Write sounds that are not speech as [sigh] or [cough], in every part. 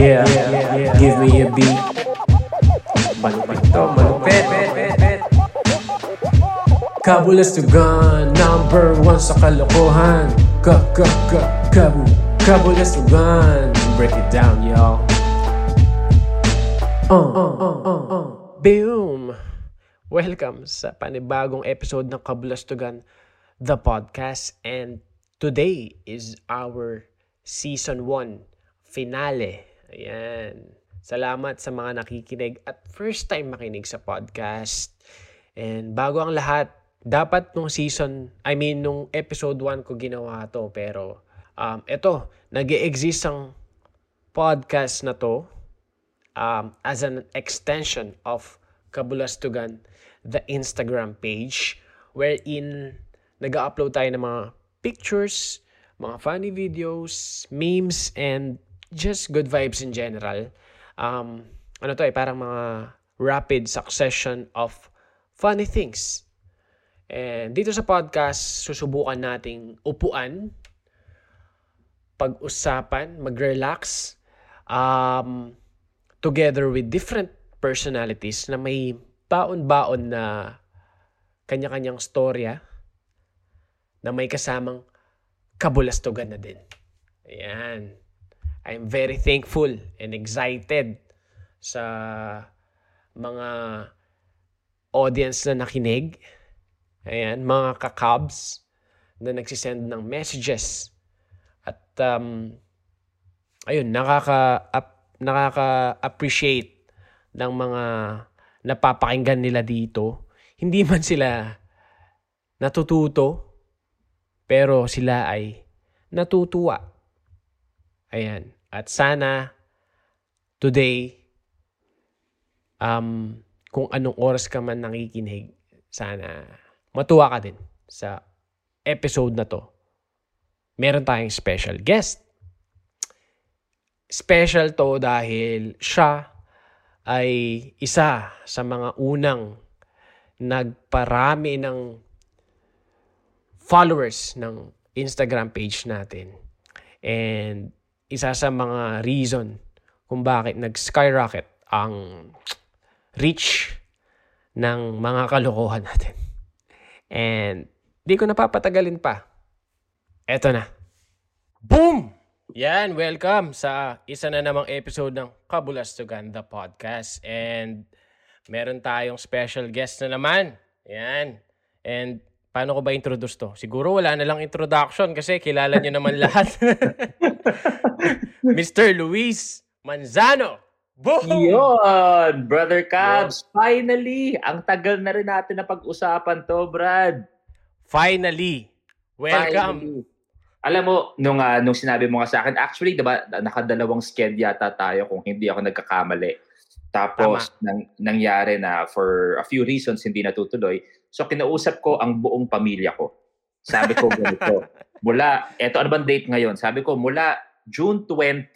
Yeah, give me a beat. Malupit to, malupit. Number one sa kalokohan. Ka, ka, ka, kabu, kabulastugan. Break it down, y'all. Uh, uh, uh, uh, uh. Boom! Welcome sa panibagong episode ng Kabulastugan, the podcast. And today is our season 1 finale. Ayan. Salamat sa mga nakikinig at first time makinig sa podcast. And bago ang lahat, dapat nung season, I mean nung episode 1 ko ginawa to pero um, ito, nag exist ang podcast na to um, as an extension of Kabulastugan, the Instagram page wherein nag-upload tayo ng mga pictures, mga funny videos, memes, and just good vibes in general. Um, ano to eh, parang mga rapid succession of funny things. And dito sa podcast, susubukan nating upuan, pag-usapan, mag-relax, um, together with different personalities na may baon-baon na kanya-kanyang storya na may kasamang kabulastugan na din. Ayan. I'm very thankful and excited sa mga audience na nakinig. Ayan, mga kakabs na nagsisend ng messages. At um, ayun, nakaka nakaka-appreciate ng mga napapakinggan nila dito. Hindi man sila natututo, pero sila ay natutuwa Ayan. At sana today, um, kung anong oras ka man nakikinig, sana matuwa ka din sa episode na to. Meron tayong special guest. Special to dahil siya ay isa sa mga unang nagparami ng followers ng Instagram page natin. And isa sa mga reason kung bakit nag-skyrocket ang reach ng mga kalokohan natin. And di ko napapatagalin pa. Eto na. Boom! Yan, welcome sa isa na namang episode ng Kabulastugan, the podcast. And meron tayong special guest na naman. Yan. And paano ko ba introduce to? Siguro wala na lang introduction kasi kilala niyo naman [laughs] lahat. [laughs] Mr. Luis Manzano. Boom! Yun, Brother Cabs. Yun. Finally, ang tagal na rin natin na pag-usapan to, Brad. Finally. Welcome. Finally. Alam mo, nung, uh, nung sinabi mo nga sa akin, actually, diba, nakadalawang sked yata tayo kung hindi ako nagkakamali. Tapos, nang, nangyari na for a few reasons, hindi natutuloy. So, kinausap ko ang buong pamilya ko. Sabi ko ganito, [laughs] mula, eto ano bang date ngayon? Sabi ko, mula June 20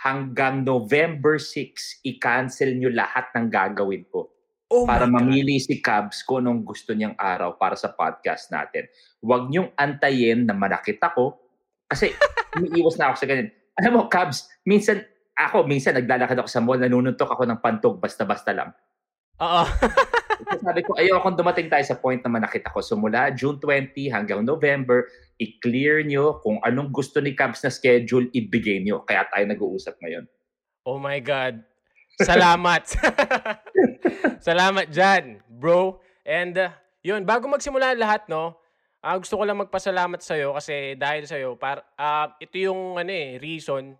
hanggang November 6, i-cancel nyo lahat ng gagawin ko. Oh para mamili si Cubs kung anong gusto niyang araw para sa podcast natin. Huwag niyong antayin na manakit ako kasi [laughs] umiiwas na ako sa ganyan. Alam mo, Cubs, minsan, ako, minsan naglalakad ako sa mall, nanununtok ako ng pantog basta-basta lang. Oo. [laughs] sabi ko, ayoko dumating tayo sa point na manakit ako. So mula June 20 hanggang November, i-clear nyo kung anong gusto ni Cubs na schedule, ibigay nyo. Kaya tayo nag-uusap ngayon. Oh my God. Salamat. [laughs] Salamat dyan, bro. And uh, yun, bago magsimula lahat, no, uh, gusto ko lang magpasalamat sa'yo kasi dahil sa'yo, par, uh, ito yung ano eh, reason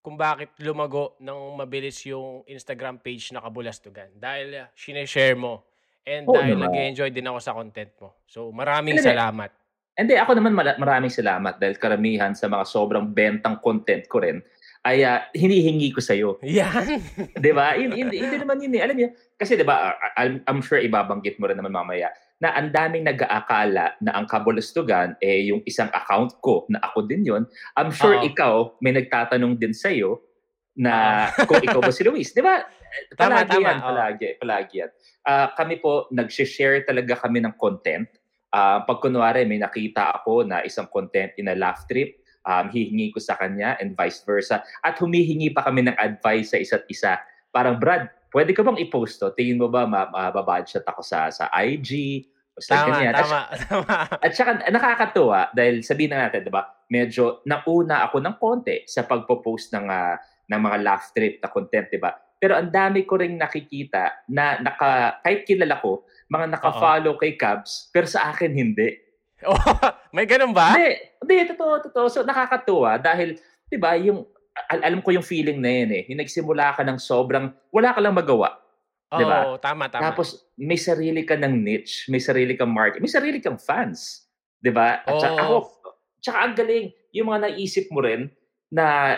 kung bakit lumago ng mabilis yung Instagram page na Kabulastugan. Dahil uh, sineshare mo. And oh, dahil nag-enjoy din ako sa content mo. So maraming salamat. Hindi, ako naman maraming salamat dahil karamihan sa mga sobrang bentang content ko rin ay uh, hinihingi ko sa iyo. Yan. 'Di ba? Hindi, hindi, hindi naman yun eh. Alam niyo, kasi 'di ba, I'm, I'm sure ibabanggit mo rin naman mamaya na ang daming nag-aakala na ang kabulastugan eh yung isang account ko na ako din yon. I'm sure Uh-oh. ikaw may nagtatanong din sa iyo na kung ikaw ba si Luis, 'di ba? [laughs] Palagi tama, tama. yan, palagi, palagi yan. Uh, kami po nag-share talaga kami ng content Uh, pag kunwari may nakita ako na isang content in a laugh trip, um, hihingi ko sa kanya and vice versa. At humihingi pa kami ng advice sa isa't isa. Parang, Brad, pwede ka bang i-post to? Tingin mo ba mababudget ako sa, sa IG? O sa tama, ganyan. tama, at, [laughs] tama. At saka nakakatuwa dahil sabihin na natin, di ba, medyo nauna ako ng konti sa pagpo-post ng, uh, ng mga laugh trip na content, di ba? Pero ang dami ko ring nakikita na naka, kahit kilala ko, mga naka-follow kay Cubs, pero sa akin hindi. Oh, [laughs] may ganun ba? Hindi, hindi, totoo, totoo. So nakakatuwa dahil, di ba, yung, al- alam ko yung feeling na yun eh. Yung nagsimula ka ng sobrang, wala ka lang magawa. Oo, diba? oh, tama, tama. Tapos may sarili ka ng niche, may sarili kang market, may sarili kang fans. Di ba? At oh. saka, ako, tsaka ang galing, yung mga naisip mo rin na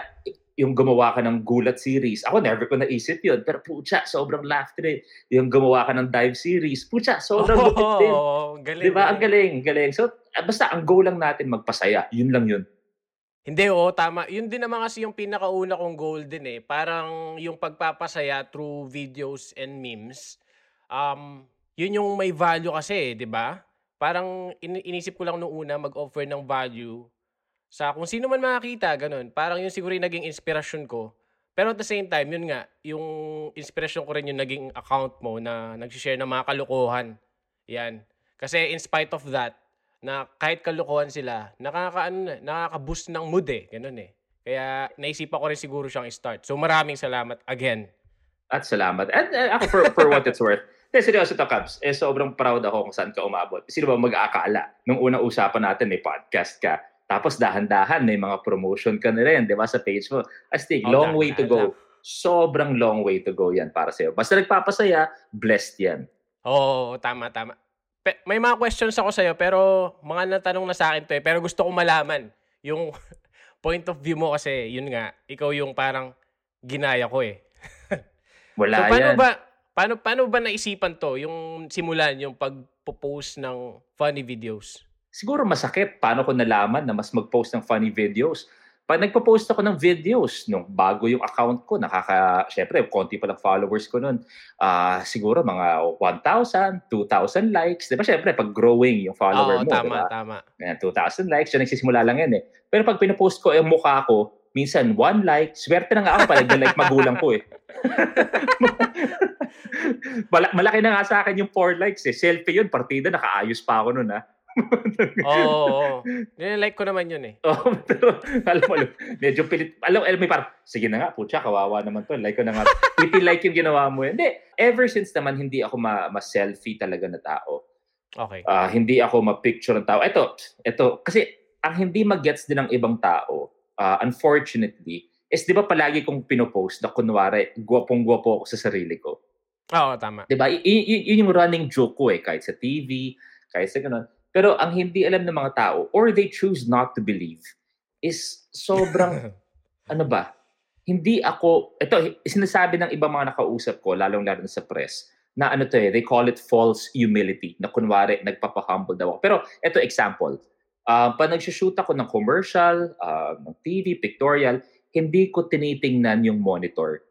yung gumawa ka ng gulat series. Ako, never ko naisip yun. Pero pucha, sobrang laugh trip. Yung gumawa ka ng dive series. Pucha, sobrang oh, lupit din. Galing? Ang galing, galing. So, basta ang goal lang natin magpasaya. Yun lang yun. Hindi, oo, tama. Yun din naman kasi yung pinakauna kong goal din eh. Parang yung pagpapasaya through videos and memes. Um, yun yung may value kasi, di ba? Parang in- inisip ko lang noong una mag-offer ng value sa kung sino man makakita, ganun. Parang yun siguro yung naging inspirasyon ko. Pero at the same time, yun nga, yung inspiration ko rin yung naging account mo na nagsishare ng mga kalokohan. Yan. Kasi in spite of that, na kahit kalokohan sila, nakaka, nakaka-boost ng mood eh. Ganun eh. Kaya naisipan ko rin siguro siyang start. So maraming salamat again. At salamat. And uh, ako for, for what it's worth, [laughs] eh, seryoso to, Cubs. Eh, sobrang proud ako kung saan ka umabot. Sino ba mag-aakala? Nung unang usapan natin, may podcast ka tapos dahan-dahan, may mga promotion ka na rin, di ba, sa page mo. Astig, oh, long way to go. Sobrang long way to go yan para sa'yo. Basta nagpapasaya, blessed yan. Oo, oh, tama, tama. Pe- may mga questions ako sa'yo, pero mga natanong na sa akin to eh. Pero gusto ko malaman yung [laughs] point of view mo kasi, yun nga, ikaw yung parang ginaya ko eh. [laughs] Wala so, paano yan. Ba, paano, paano ba naisipan to, yung simulan, yung pag-post ng funny videos? siguro masakit. Paano ko nalaman na mas mag-post ng funny videos? Pag nagpo-post ako ng videos, nung bago yung account ko, nakaka, syempre, konti pa lang followers ko nun. Uh, siguro mga 1,000, 2,000 likes. Di ba? Syempre, pag growing yung follower Oo, mo. tama, diba? tama. 2,000 likes, yun nagsisimula lang yan eh. Pero pag pinopost ko yung mukha ko, minsan one like, swerte na nga ako pala like magulang ko eh. [laughs] Malaki na nga sa akin yung 4 likes eh. Selfie yun, partida, nakaayos pa ako nun ah. [laughs] Oo, oo, oo. like ko naman yun eh. [laughs] Oo, pero alam mo, medyo pilit. Alam, alam mo, parang, sige na nga, putya, kawawa naman to. Like ko na nga. Pretty like yung ginawa mo. Hindi. Ever since naman, hindi ako ma- ma-selfie talaga na tao. Okay. Uh, hindi ako ma-picture ng tao. Ito, ito, kasi ang hindi mag-gets din ng ibang tao, uh, unfortunately, is di ba palagi kong pinopost na kunwari, gwapong-gwapo ako sa sarili ko. Oo, tama. Di ba? Y- y- yun yung running joke ko eh, kahit sa TV, kahit sa ganun. Pero ang hindi alam ng mga tao, or they choose not to believe, is sobrang, [laughs] ano ba, hindi ako, ito, sinasabi ng ibang mga nakausap ko, lalong-lalo sa press, na ano to eh, they call it false humility, na kunwari, nagpapahumble daw ako. Pero ito example, uh, pag nag-shoot ako ng commercial, uh, ng TV, pictorial, hindi ko tinitingnan yung monitor.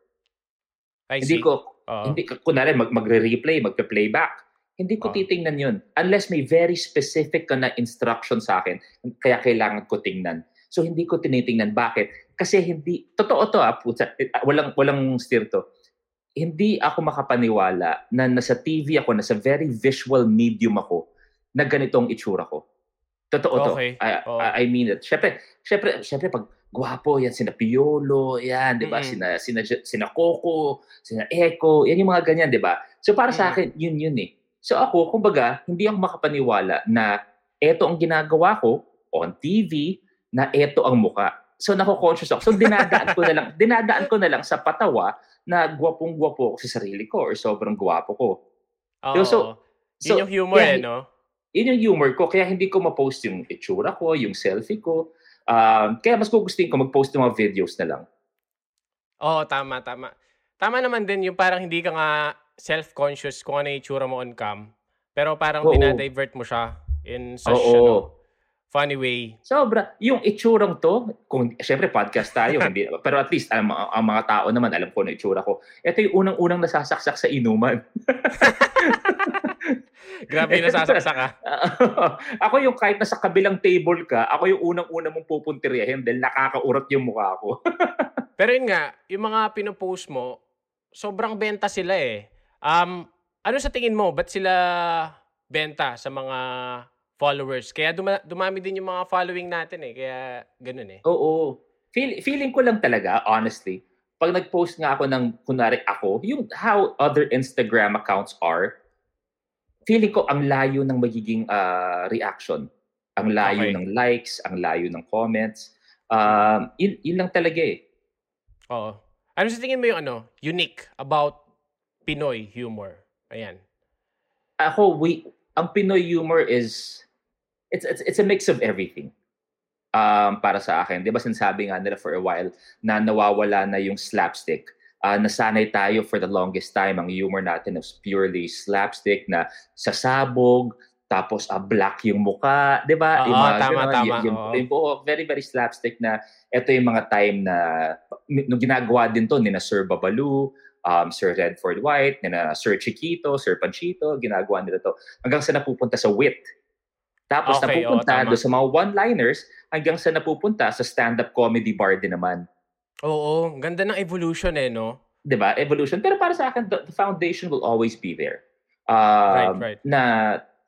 I hindi see. ko, uh-huh. hindi, kunwari, mag, magre-replay, magpe-playback hindi ko oh. titingnan yun. Unless may very specific ka na instruction sa akin, kaya kailangan ko tingnan. So hindi ko tinitingnan. Bakit? Kasi hindi, totoo to ah, puta, eh, ah, walang, walang steer to. Hindi ako makapaniwala na nasa TV ako, nasa very visual medium ako, na ganitong itsura ko. Totoo okay. to. I, oh. I mean it. Siyempre, siyempre, siyempre pag gwapo, yan, sina Piolo, yan, di ba? Mm-hmm. Sina, sina, sina Coco, sina Echo, yan yung mga ganyan, di ba? So para mm-hmm. sa akin, yun yun eh So ako, kumbaga, hindi ako makapaniwala na eto ang ginagawa ko on TV, na eto ang muka. So nako-conscious ako. So dinadaan ko na lang, [laughs] dinadaan ko na lang sa patawa na gwapong-gwapo ako sa sarili ko or sobrang gwapo ko. Oo. So, so, yun yung humor kaya, eh, no? Yun yung humor ko. Kaya hindi ko ma-post yung itsura ko, yung selfie ko. Um, kaya mas gugustuhin ko mag-post ng mga videos na lang. Oo, tama, tama. Tama naman din yung parang hindi ka nga self-conscious kung ano yung itsura mo on cam. Pero parang Oo. dinadivert mo siya in such Oo. ano, funny way. Sobra. Yung itsurang to, kung syempre podcast tayo, [laughs] hindi, pero at least ang, ang mga tao naman alam ko na itsura ko. Ito yung unang-unang nasasaksak sa inuman. [laughs] Grabe na sasaksa ka. [laughs] ako yung kahit nasa kabilang table ka, ako yung unang-una mong pupuntiryahin dahil nakakaurat yung mukha ko. Pero yun nga, yung mga pinopost mo, sobrang benta sila eh. Um, ano sa tingin mo? Ba't sila benta sa mga followers? Kaya duma- dumami din yung mga following natin eh. Kaya ganun eh. Oo. Feel, feeling ko lang talaga, honestly, pag nag-post nga ako ng, kunwari ako, yung how other Instagram accounts are, feeling ko ang layo ng magiging uh, reaction. Ang layo okay. ng likes, ang layo ng comments. Uh, yun, yun lang talaga eh. Oo. Ano sa tingin mo yung ano, unique about Pinoy humor? Ayan. Ako, we, ang Pinoy humor is, it's, it's, it's a mix of everything. Um, para sa akin, di ba sinasabi nga nila for a while na nawawala na yung slapstick uh, nasanay tayo for the longest time, ang humor natin was purely slapstick na sasabog, tapos uh, black yung muka, 'di ba? yung mga, tama tama. Yung, yung, yung buo, very very slapstick na ito yung mga time na nung ginagawa din to ni na Sir Babalu, um, Sir Redford White, ni na Sir Chiquito, Sir Panchito, ginagawa nila to hanggang sa napupunta sa wit. Tapos okay, napupunta oh, do sa mga one-liners hanggang sa napupunta sa stand-up comedy bar din naman. Oo, ganda ng evolution eh, no? 'Di ba? Evolution. Pero para sa akin, the, foundation will always be there. Uh, right, right. Na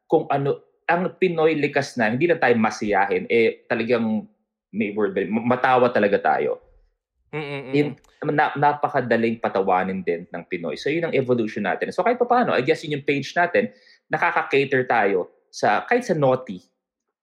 kung ano, ang Pinoy likas na, hindi lang tayo masiyahin, eh talagang may word ba, matawa talaga tayo. In, na, napakadaling patawanin din ng Pinoy. So yun ang evolution natin. So kahit pa paano, I guess yun yung page natin, nakaka-cater tayo sa kahit sa naughty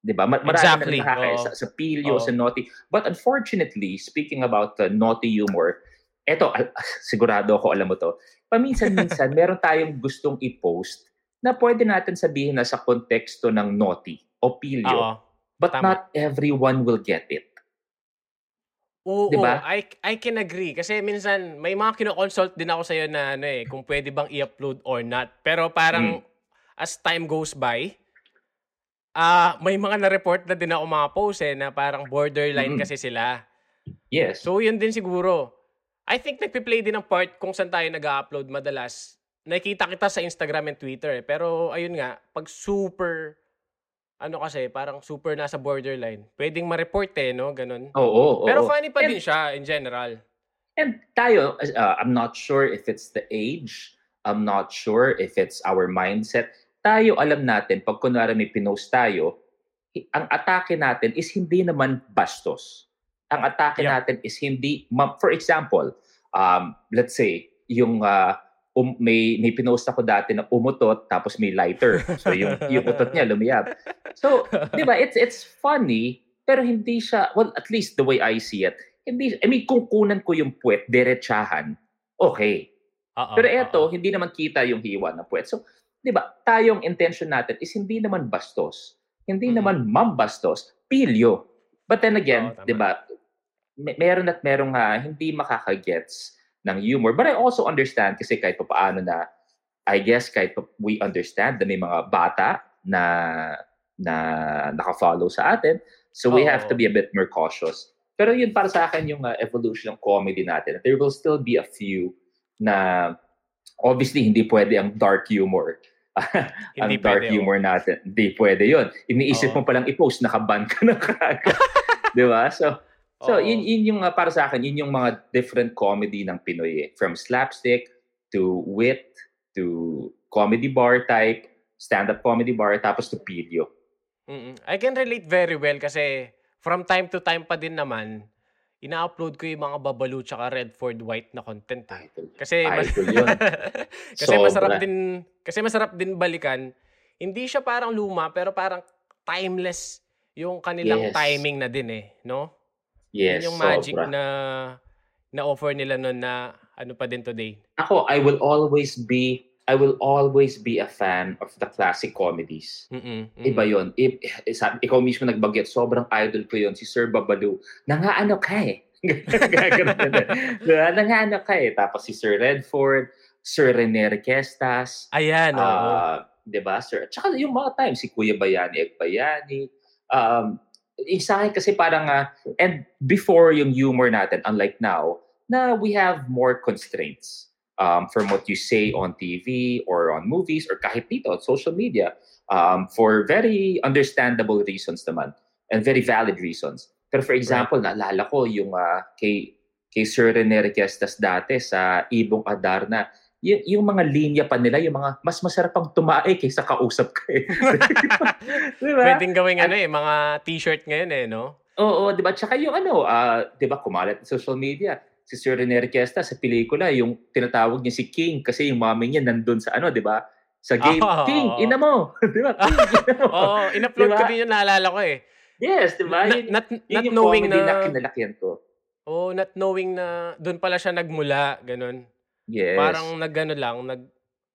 'di ba? Mar- exactly. na nakaka- sa, sa pilyo, oh. sa naughty. But unfortunately, speaking about uh, naughty humor, eto al- [laughs] sigurado ako alam mo to. Paminsan-minsan [laughs] meron tayong gustong i-post na pwede natin sabihin na sa konteksto ng naughty o pilyo. Oh. But Tama. not everyone will get it. Oo, diba? I, I can agree. Kasi minsan, may mga kino-consult din ako sa'yo na ano eh, kung pwede bang i-upload or not. Pero parang, mm. as time goes by, Ah, may mga na-report na din ako mga post eh na parang borderline mm-hmm. kasi sila. Yes. So yun din siguro. I think nagpi-play din ng part kung saan tayo nag-upload madalas. Nakikita kita sa Instagram and Twitter eh. Pero ayun nga, pag super ano kasi, parang super nasa borderline. Pwedeng ma-report eh, no? Ganun. Oo. oo Pero oo. funny pa and, din siya in general. And tayo, uh, I'm not sure if it's the age. I'm not sure if it's our mindset tayo alam natin, pag kunwari may pinost tayo, ang atake natin is hindi naman bastos. Ang atake yeah. natin is hindi, for example, um, let's say, yung uh, um, may may pinost ako dati na umutot tapos may lighter. So yung [laughs] yung utot niya lumiyab. So, 'di ba? It's it's funny pero hindi siya well at least the way I see it. Hindi I mean kung kunan ko yung puwet diretsahan, okay. Uh-oh, pero eto uh-oh. hindi naman kita yung hiwa ng puwet. So 'di ba, tayong intention natin is hindi naman bastos. Hindi mm-hmm. naman mambastos, pilyo. But then again, oh, 'di ba, may, meron at merong uh, hindi makakagets ng humor. But I also understand kasi kahit paano na I guess kahit we understand na may mga bata na na naka-follow sa atin. So we oh. have to be a bit more cautious. Pero yun para sa akin yung uh, evolution ng comedy natin. There will still be a few na obviously hindi pwede ang dark humor. [laughs] ang dark pwede, humor oh. natin. Hindi pwede yon. Iniisip oh. mo palang i-post, nakaban ka na kagad. [laughs] Di ba? So, so oh. yun, yun yung, uh, para sa akin, yun yung mga different comedy ng Pinoy eh. From slapstick to wit to comedy bar type, stand-up comedy bar, tapos to video. Mm-mm. I can relate very well kasi from time to time pa din naman, ina-upload ko yung mga Babalu tsaka Redford White na content eh. Kasi mas, [laughs] kasi Sobra. masarap din kasi masarap din balikan. Hindi siya parang luma pero parang timeless yung kanilang yes. timing na din eh, no? Yes. Yun yung magic sobra. na na offer nila noon na ano pa din today. Ako, I will always be I will always be a fan of the classic comedies. Mm-mm, mm-mm. Iba yon. I, sabi, ikaw mismo nagbagget, sobrang idol ko yon si Sir Babalu. Nangaano ka eh. [laughs] Nangaano ka eh. Tapos si Sir Redford, Sir Rene Requestas. Ayan, uh, oh. Diba, Sir? Tsaka yung mga time, si Kuya Bayani, Egbayani. Um, sa akin kasi parang, uh, and before yung humor natin, unlike now, na we have more constraints um, from what you say on TV or on movies or kahit dito on social media um, for very understandable reasons naman and very valid reasons. Pero for example, right. naalala ko yung uh, kay, kay Sir Rene Requestas dati sa Ibong Adarna, yung, yung mga linya pa nila, yung mga mas masarap pang tumae kaysa kausap ka eh. [laughs] diba? Pwedeng gawing ano eh, mga t-shirt ngayon eh, no? Oo, di ba? Tsaka yung ano, uh, di ba, kumalat sa social media, si Sir Rene Requesta sa pelikula, yung tinatawag niya si King kasi yung mami niya nandun sa ano, di ba? Sa game, oh, King, oh. ina mo. [laughs] di ba? King, ina mo. [laughs] Oo, oh, in-upload diba? ko din yung naalala ko eh. Yes, di ba? Not, not, not knowing na... na kinalakihan ko. Oh, not knowing na doon pala siya nagmula, ganun. Yes. Parang nagano lang, nag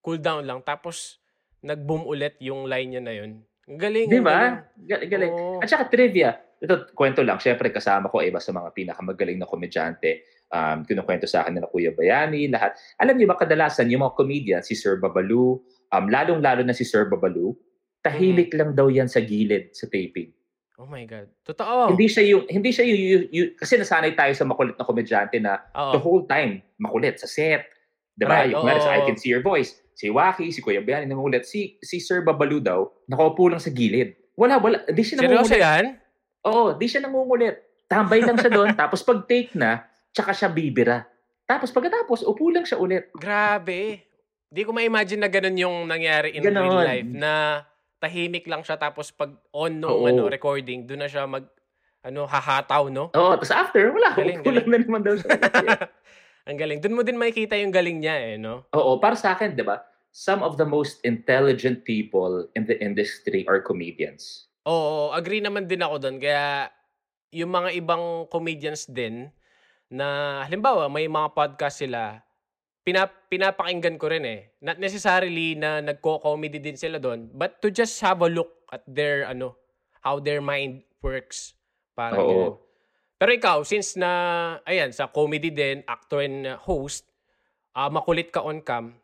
cool down lang tapos nag-boom ulit yung line niya na yun. Galing. Di ba? Galing. galing. Oh. At saka trivia, ito kwento lang, syempre kasama ko iba sa mga pinakamagaling na komedyante. Um, kinukwento sa akin na Kuya Bayani, lahat. Alam niyo ba kadalasan yung mga comedian, si Sir Babalu, um, lalong-lalo na si Sir Babalu, tahimik mm. lang daw yan sa gilid sa taping. Oh my God. Totoo. Hindi siya yung, hindi siya yung, yung, yung kasi nasanay tayo sa makulit na komedyante na Oo. the whole time makulit sa set, Diba? Right, yung oh. sa I Can See Your Voice, si Waki, si Kuya Biani nangungulit. Si, si Sir Babalu daw, nakaupo lang sa gilid. Wala, wala. Di siya nangungulit. Seryoso yan? Oo, di siya nangungulit. Tambay lang siya doon. [laughs] tapos pag take na, tsaka siya bibira. Tapos pagkatapos, upo lang siya ulit. Grabe. Di ko ma-imagine na ganun yung nangyari in ganun. real life. Na tahimik lang siya tapos pag on nung ano, recording, doon na siya mag ano, hahataw, no? Oo, tapos after, wala. Galing, upo galing. lang na naman daw siya. [laughs] Ang galing. Doon mo din makikita yung galing niya eh, no? Oo, para sa akin, di ba? Some of the most intelligent people in the industry are comedians. Oo, agree naman din ako doon. Kaya yung mga ibang comedians din na halimbawa may mga podcast sila, pinap pinapakinggan ko rin eh. Not necessarily na nagko-comedy din sila doon, but to just have a look at their ano, how their mind works. Para Oo. Ganun. Pero ikaw, since na, ayan, sa comedy din, actor and host, uh, makulit ka on cam,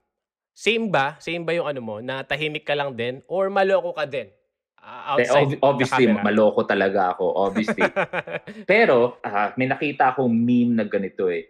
same ba? Same ba yung ano mo? Na tahimik ka lang din? Or maloko ka din? Uh, outside Ob- obviously, maloko talaga ako. Obviously. [laughs] Pero, uh, may nakita akong meme na ganito eh.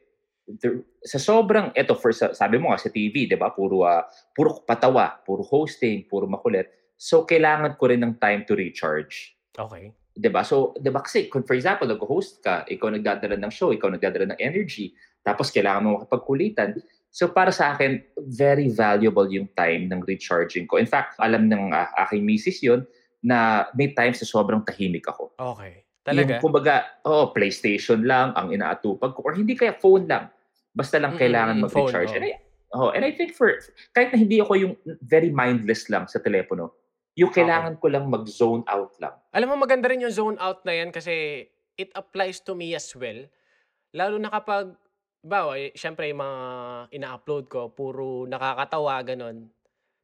Sa sobrang, eto, for, sabi mo nga sa TV, di ba? Puro, uh, puro patawa, puro hosting, puro makulit. So, kailangan ko rin ng time to recharge. Okay. 'Di ba? So, 'di ba kasi kung for example, nag-host ka, ikaw nagdadala ng show, ikaw nagdadala ng energy, tapos kailangan mo makipagkulitan. So para sa akin, very valuable yung time ng recharging ko. In fact, alam ng uh, aking misis 'yon na may times na sobrang tahimik ako. Okay. Talaga? Yung kumbaga, oh, PlayStation lang ang inaatupag ko or hindi kaya phone lang. Basta lang kailangan mm-hmm, mag-recharge. Phone, oh. And I, oh, and I think for kahit na hindi ako yung very mindless lang sa telepono, yung kailangan ko lang mag-zone out lang. Alam mo, maganda rin yung zone out na yan kasi it applies to me as well. Lalo na kapag, bawa, eh, syempre yung mga ina-upload ko, puro nakakatawa, ganon.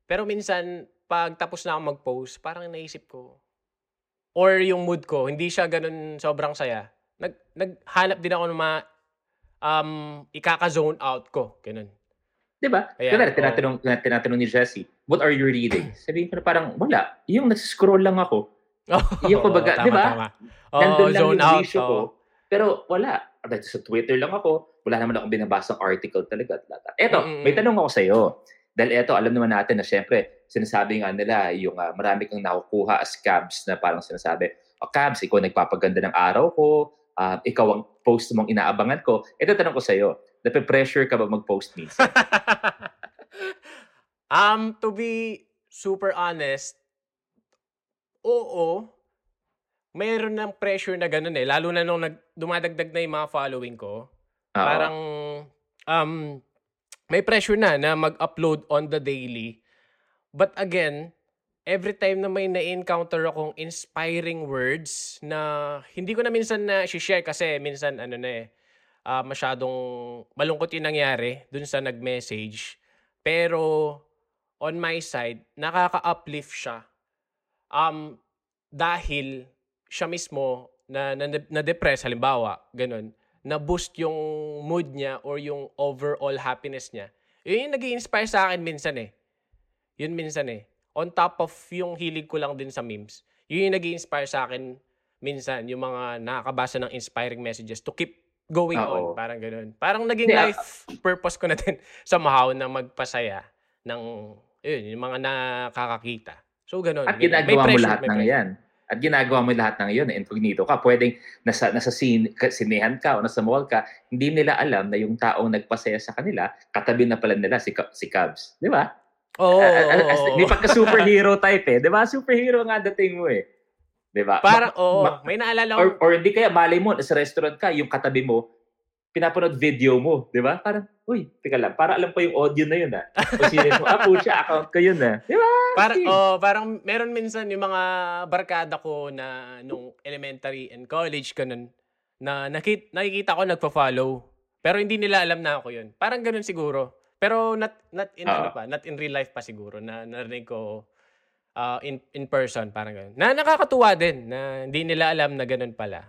Pero minsan, pag tapos na ako mag-post, parang naisip ko, or yung mood ko, hindi siya ganun sobrang saya. Nag, naghanap din ako ng mga um, ikaka-zone out ko. Ganun. Di ba? Kaya, tinatanong, oh. tinatanong ni Jessie, what are you reading? Sabihin ko na parang, wala. Yung nag-scroll lang ako. Oh, yung kumbaga, oh, di ba? Oh, Nandun lang yung out, issue oh. ko. Pero wala. Sa Twitter lang ako. Wala naman akong binabasang article talaga. Eto, mm-hmm. may tanong ako sa'yo. Dahil eto, alam naman natin na syempre, sinasabi nga nila, yung uh, marami kang nakukuha as cabs na parang sinasabi, oh, cabs, ikaw nagpapaganda ng araw ko, uh, ikaw ang post mong inaabangan ko. Ito tanong ko sa'yo, nape-pressure ka ba mag-post minsan? [laughs] Um, to be super honest, oo, mayroon ng pressure na ganun eh. Lalo na nung nag, dumadagdag na yung mga following ko. Oo. Parang, um, may pressure na na mag-upload on the daily. But again, every time na may na-encounter akong inspiring words na hindi ko na minsan na share kasi minsan ano na eh, uh, masyadong malungkot yung nangyari dun sa nag-message. Pero on my side, nakaka-uplift siya. Um, dahil siya mismo na, na, na-depress, halimbawa, ganun, na-boost yung mood niya or yung overall happiness niya. Yun yung nag inspire sa akin minsan eh. Yun minsan eh. On top of yung hilig ko lang din sa memes, yun yung nag inspire sa akin minsan, yung mga nakakabasa ng inspiring messages to keep going Oo. on. Parang ganun. Parang naging Hindi, ah, life purpose ko na din [laughs] somehow na magpasaya ng, yun, yung mga nakakakita. So, ganun. At ganun. May ginagawa mo pressure, lahat ng pressure. yan. At ginagawa mo lahat ng yun, incognito ka. Pwedeng nasa, nasa scene, ka- sinehan ka o nasa mall ka, hindi nila alam na yung taong nagpasaya sa kanila, katabi na pala nila si, si Cubs. Di ba? Oo. Ah, ah, oo, as- oo. Di pagka-superhero type eh. Di ba? Superhero nga dating mo eh. Di ba? Parang, Ma- oo. ma- may naalala or, or hindi kaya, malay mo, sa restaurant ka, yung katabi mo, pinapanood video mo, di ba? Parang, uy, teka lang, para alam pa yung audio na yun ah. O sino mo, ah, pucha, account ko yun ah. Di ba? Sige. oh, parang meron minsan yung mga barkada ko na nung elementary and college ganun, na nakit, nakikita ko nagpa-follow. Pero hindi nila alam na ako yun. Parang ganun siguro. Pero not not in ano Oo. pa, not in real life pa siguro na narinig ko uh, in in person parang ganun. Na nakakatuwa din na hindi nila alam na ganun pala.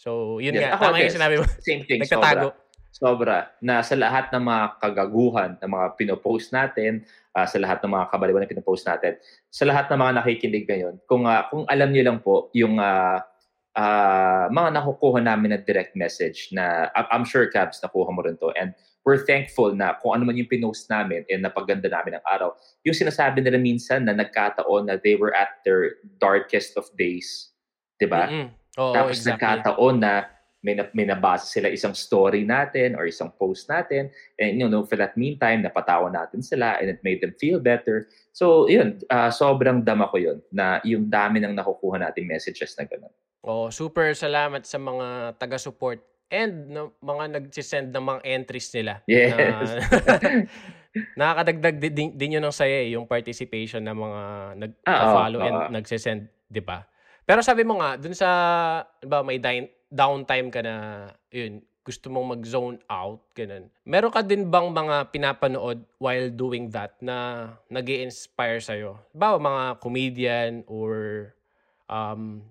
So, yun Yes, nga. ako Tama yung din. sinabi mo. Same thing, Nagtatago. sobra. Sobra. Na sa lahat ng mga kagaguhan ng mga pinopost natin, ah, sa lahat ng mga kabaliwan na pinopost natin, sa lahat ng mga nakikinig ngayon, kung ah, kung alam niyo lang po yung ah, ah, mga nakukuha namin na direct message na I'm sure Cabs nakuha mo rin to and we're thankful na kung ano man yung pinost namin and napaganda namin ng araw, yung sinasabi nila minsan na nagkataon na they were at their darkest of days. 'Di ba? Mm-mm. Oo, Tapos exactly. nagkataon na may, na, may nabasa sila isang story natin or isang post natin. And you know, for that meantime, napatawa natin sila and it made them feel better. So, yun, ah, sobrang dama ko yun na yung dami ng nakukuha nating messages na gano'n. Oh, super salamat sa mga taga-support and na, mga nagsisend ng mga entries nila. Yes. Na, [laughs] nakakadagdag din, din, din yun ng saya eh, yung participation ng mga Ah, nag-follow oo, and oo. nagsisend, di ba? Pero sabi mo nga, dun sa, ba, may din- downtime ka na, yun, gusto mong mag-zone out, ganun. Meron ka din bang mga pinapanood while doing that na nag inspire sa'yo? Ba, mga comedian or, um,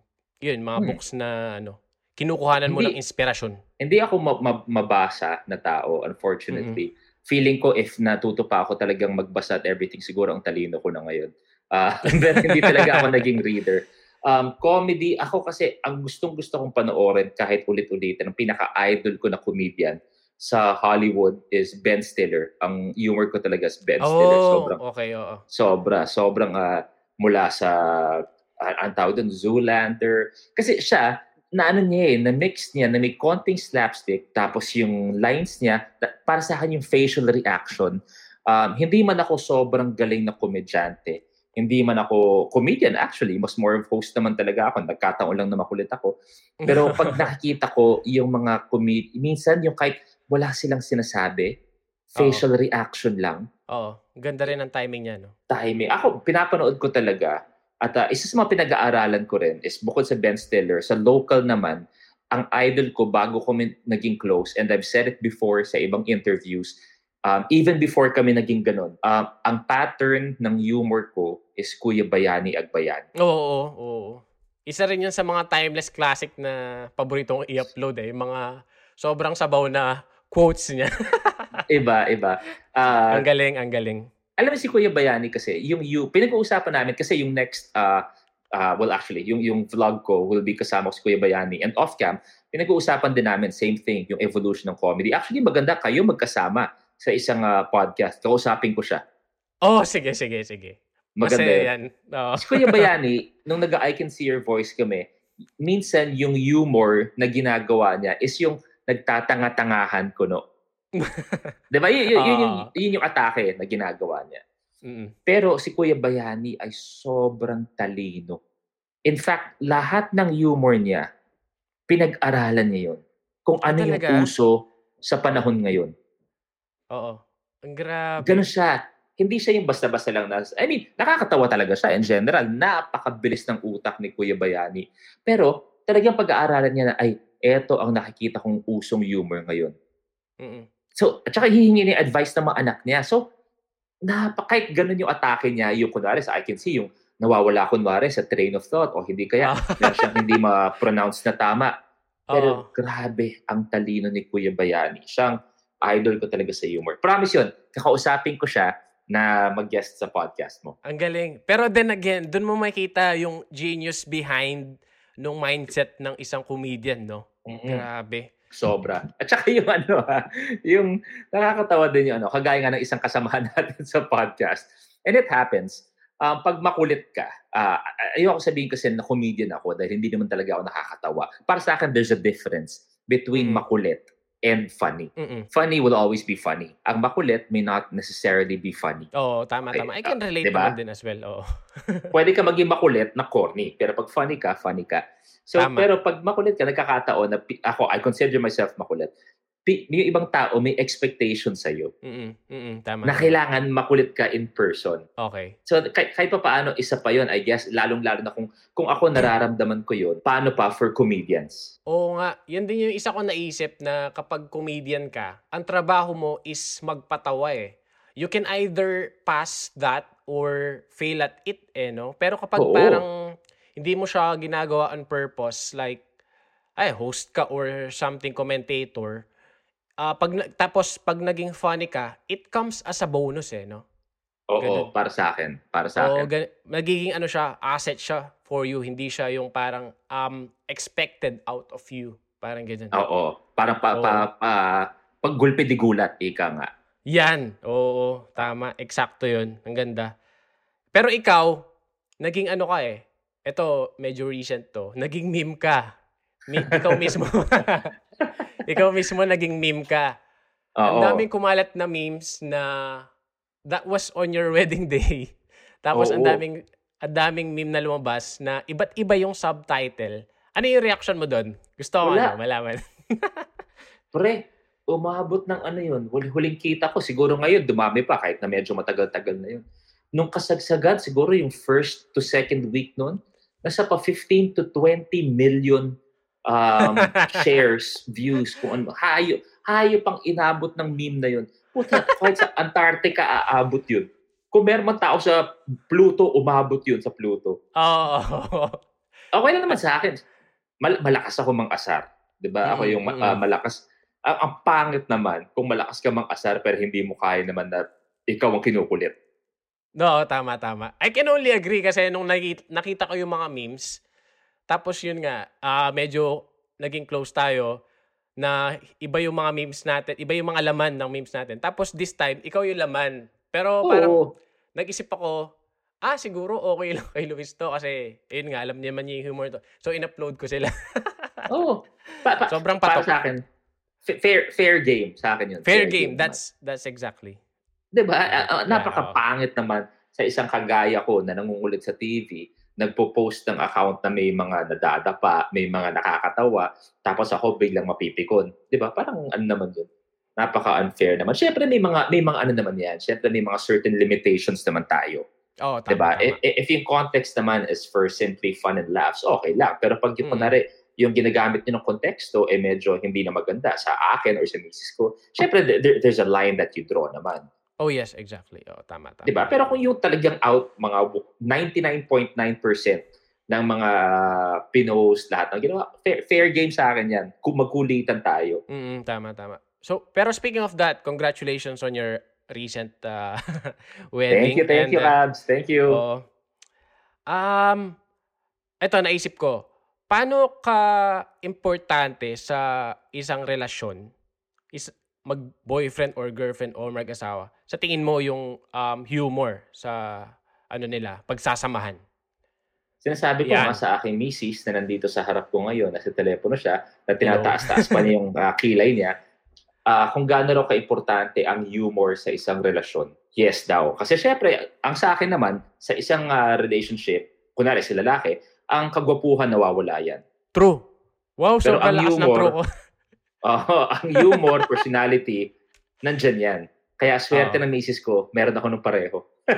yun, mga Hmm. books na, ano, kinukuhanan mo Hindi. ng inspirasyon. Hindi ako ma- ma- mabasa na tao, unfortunately. Feeling ko if natuto pa ako talagang magbasa at everything, siguro ang talino ko na ngayon. [laughs] Pero hindi talaga ako naging reader. Um, comedy, ako kasi ang gustong gusto kong panoorin kahit ulit-ulitin, ang pinaka-idol ko na comedian sa Hollywood is Ben Stiller. Ang humor ko talaga is Ben Stiller. Oh, Sobrang okay, oo. sobra, sobrang ah, mula sa uh, ang tawag doon, Zoolander. Kasi siya, na ano niya eh, na mix niya, na may konting slapstick, tapos yung lines niya, para sa akin yung facial reaction, um, hindi man ako sobrang galing na komedyante, hindi man ako comedian actually, mas more of host naman talaga ako, nagkataon lang na makulit ako. Pero [laughs] pag nakikita ko yung mga comedy, minsan yung kahit wala silang sinasabi, facial reaction lang, Oo, ganda rin ang timing niya, no? timing. Ako, pinapanood ko talaga. At uh, isa sa mga pinag-aaralan ko rin is bukod sa Ben Stiller, sa local naman, ang idol ko bago kami naging close, and I've said it before sa ibang interviews, um, even before kami naging ganun, um, ang pattern ng humor ko is Kuya Bayani Agbayani. Oo, oo, oo. Isa rin yun sa mga timeless classic na paboritong i-upload eh. Yung mga sobrang sabaw na quotes niya. Iba, iba. [laughs] Ah, ang galing, ang galing. Alam mo si Kuya Bayani kasi, yung you, pinag-uusapan namin kasi yung next, uh, uh, well actually, yung, yung vlog ko will be kasama ko si Kuya Bayani. And off-cam, pinag-uusapan din namin, same thing, yung evolution ng comedy. Actually, maganda kayo magkasama sa isang uh, podcast. Kausapin ko siya. Oh, sige, sige, sige. Maganda Masaya yan. Oo. Si Kuya Bayani, [laughs] nung nag-I Can See Your Voice kami, minsan yung humor na ginagawa niya is yung nagtatanga-tangahan ko, no? Di ba? Yun, yun, yun, yung, Ah. yun yung atake na ginagawa niya. Mm-mm. Pero si Kuya Bayani ay sobrang talino. In fact, lahat ng humor niya, pinag-aralan niya yun. Kung ano yung uso sa panahon ngayon. Oo. Ang grabe. Ganun siya. Hindi siya yung basta-basta lang na... I mean, nakakatawa talaga siya in general. Napakabilis ng utak ni Kuya Bayani. Pero talagang pag-aaralan niya na, ay, eto ang nakikita kong usong humor ngayon. Mm-mm. So, at saka hihingi niya advice ng mga anak niya. So, napa, kahit ganun yung atake niya, yung kunwari sa I can see, yung nawawala kunwari sa train of thought o hindi kaya Ah. meron siyang hindi ma-pronounce na tama. Pero grabe ang talino ni Kuya Bayani. Siyang idol ko talaga sa humor. Promise yun, kakausapin ko siya na mag-guest sa podcast mo. Ang galing. Pero then again, dun mo makita yung genius behind nung mindset ng isang comedian, no? Mm. Grabe. Sobra. At saka yung [laughs] ano ha, yung nakakatawa din yung ano, kagaya nga ng isang kasamahan [laughs] natin sa podcast. And it happens. Um, pag makulit ka, uh, ayoko sabihin kasi na comedian ako dahil hindi naman talaga ako nakakatawa. Para sa akin, there's a difference between mm. makulit and funny. Mm-mm. Funny will always be funny. Ang makulit may not necessarily be funny. Oo, tama, tama. I can relate diba? naman din as well. Oo. [laughs] Pwede ka maging makulit na corny, pero pag funny ka, funny ka. So, Tama. pero pag makulit ka, nagkakataon na ako, I consider myself makulit. Yung ibang tao may expectation sa iyo. Mm, mm, tama. Na kailangan makulit ka in person. Okay. So kahit, kahit pa paano isa pa 'yon, I guess, lalong-lalo na kung kung ako nararamdaman ko 'yon, paano pa for comedians? Oo nga, 'yan din yung isa ko naisip na kapag comedian ka, ang trabaho mo is magpatawa eh. You can either pass that or fail at it eh, no? Pero kapag Oo. parang hindi mo siya ginagawa on purpose like ay host ka or something commentator uh, pag tapos pag naging funny ka it comes as a bonus eh no Oo, Ganun. para sa akin. Para sa Oo, akin. Gan- magiging ano siya, asset siya for you. Hindi siya yung parang um, expected out of you. Parang ganyan. Oo. Parang pa, pa, pa, pag gulpi di gulat, ika nga. Yan. Oo, tama. Eksakto yun. Ang ganda. Pero ikaw, naging ano ka eh, ito, medyo recent to. Naging meme ka. Mi- ikaw mismo. [laughs] ikaw mismo naging meme ka. Oo. Ang daming kumalat na memes na that was on your [laughs] wedding day. Tapos ang daming ang daming meme na lumabas na iba't iba yung subtitle. Ano yung reaction mo doon? Gusto ko ano, malaman. [laughs] Pre, umabot ng ano yun. Huling kita ko, siguro ngayon, dumami pa kahit na medyo matagal-tagal na yun. Nung kasagsagan, siguro yung first to second week noon, nasa pa 15 to 20 million um, [laughs] shares, views, kung ano. Hayo, hayo pang inabot ng meme na yun. Puta, kahit sa Antarctica aabot yun. Kung meron man tao sa Pluto, umabot yun sa Pluto. Oo. Oh. Okay lang naman sa akin. Mal- malakas ako mang asar. ba? Ako yung uh, malakas. Ang, ang pangit naman kung malakas ka mang asar pero hindi mo kaya naman na ikaw ang kinukulit. No, tama, tama. I can only agree kasi nung nakita ko yung mga memes, tapos yun nga, uh, medyo naging close tayo na iba yung mga memes natin, iba yung mga laman ng memes natin. Tapos this time, ikaw yung laman. Pero Oo. parang nag-isip ako, ah, siguro okay [laughs] lang kay Luis to kasi yun nga, alam niya man yung humor to. So, in-upload ko sila. [laughs] Oo. Pa, pa, Sobrang patok. Para sa akin, fair fair game sa akin yun. Fair, fair game. game. That's that's exactly. 'Di ba? Uh, napakapangit naman sa isang kagaya ko na nangungulit sa TV, nagpo-post ng account na may mga nadadapa, may mga nakakatawa, tapos ako biglang mapipikon. 'Di ba? Parang ano naman 'yun. Napaka-unfair naman. Syempre may mga may mga ano naman 'yan. Syempre may mga certain limitations naman tayo. Oh, tama, 'Di ba? If, if yung context naman is for simply fun and laughs, okay lang. Pero pag yung mm. kunwari, yung ginagamit niyo ng konteksto eh medyo hindi na maganda sa akin or sa misis ko, syempre there, there's a line that you draw naman. Oh yes, exactly. Oh, tama, tama. 'Di ba? Pero kung yung talagang out mga 99.9% ng mga pinost lahat ng ginawa, fair, fair game sa akin 'yan. Kung magkulitan tayo. Mm, tama, tama. So, pero speaking of that, congratulations on your recent uh, [laughs] wedding. Thank you, thank and, you, uh, Abs. Thank you. Oh, um, eto naisip ko, paano ka importante sa isang relasyon is mag-boyfriend or girlfriend or mag-asawa, sa tingin mo yung um, humor sa ano nila, pagsasamahan? Sinasabi ko nga sa aking misis na nandito sa harap ko ngayon, nasa telepono siya, na tinataas-taas pa niya [laughs] yung uh, kilay niya, uh, kung gaano raw kaimportante ang humor sa isang relasyon. Yes daw. Kasi syempre, ang sa akin naman, sa isang uh, relationship, kunwari si lalaki, ang kagwapuhan nawawala yan. True. Wow, so Pero ang humor, ng true ko. Oh, ang humor, personality, nandyan yan. Kaya swerte oh. ng misis ko, meron ako ng pareho. [laughs]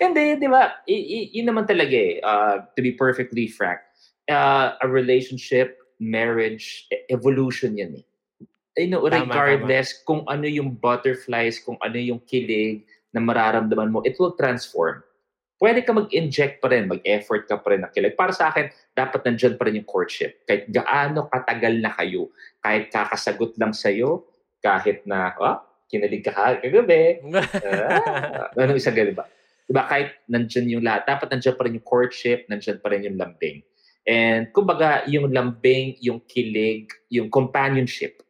Hindi, di ba? I- I- yun naman talaga eh. Uh, to be perfectly frank, uh, a relationship, marriage, e, evolution yan eh. You know, tama, regardless tama. kung ano yung butterflies, kung ano yung kilig na mararamdaman mo, it will transform pwede ka mag-inject pa rin, mag-effort ka pa rin ng kilig. Para sa akin, dapat nandyan pa rin yung courtship. Kahit gaano katagal na kayo, kahit kakasagot lang sa'yo, kahit na, oh, kinalig ka kagabi. [laughs] ah, anong isang ganun ba? Diba, kahit nandyan yung lahat, dapat nandyan pa rin yung courtship, nandyan pa rin yung lambing. And kumbaga, yung lambing, yung kilig, yung companionship,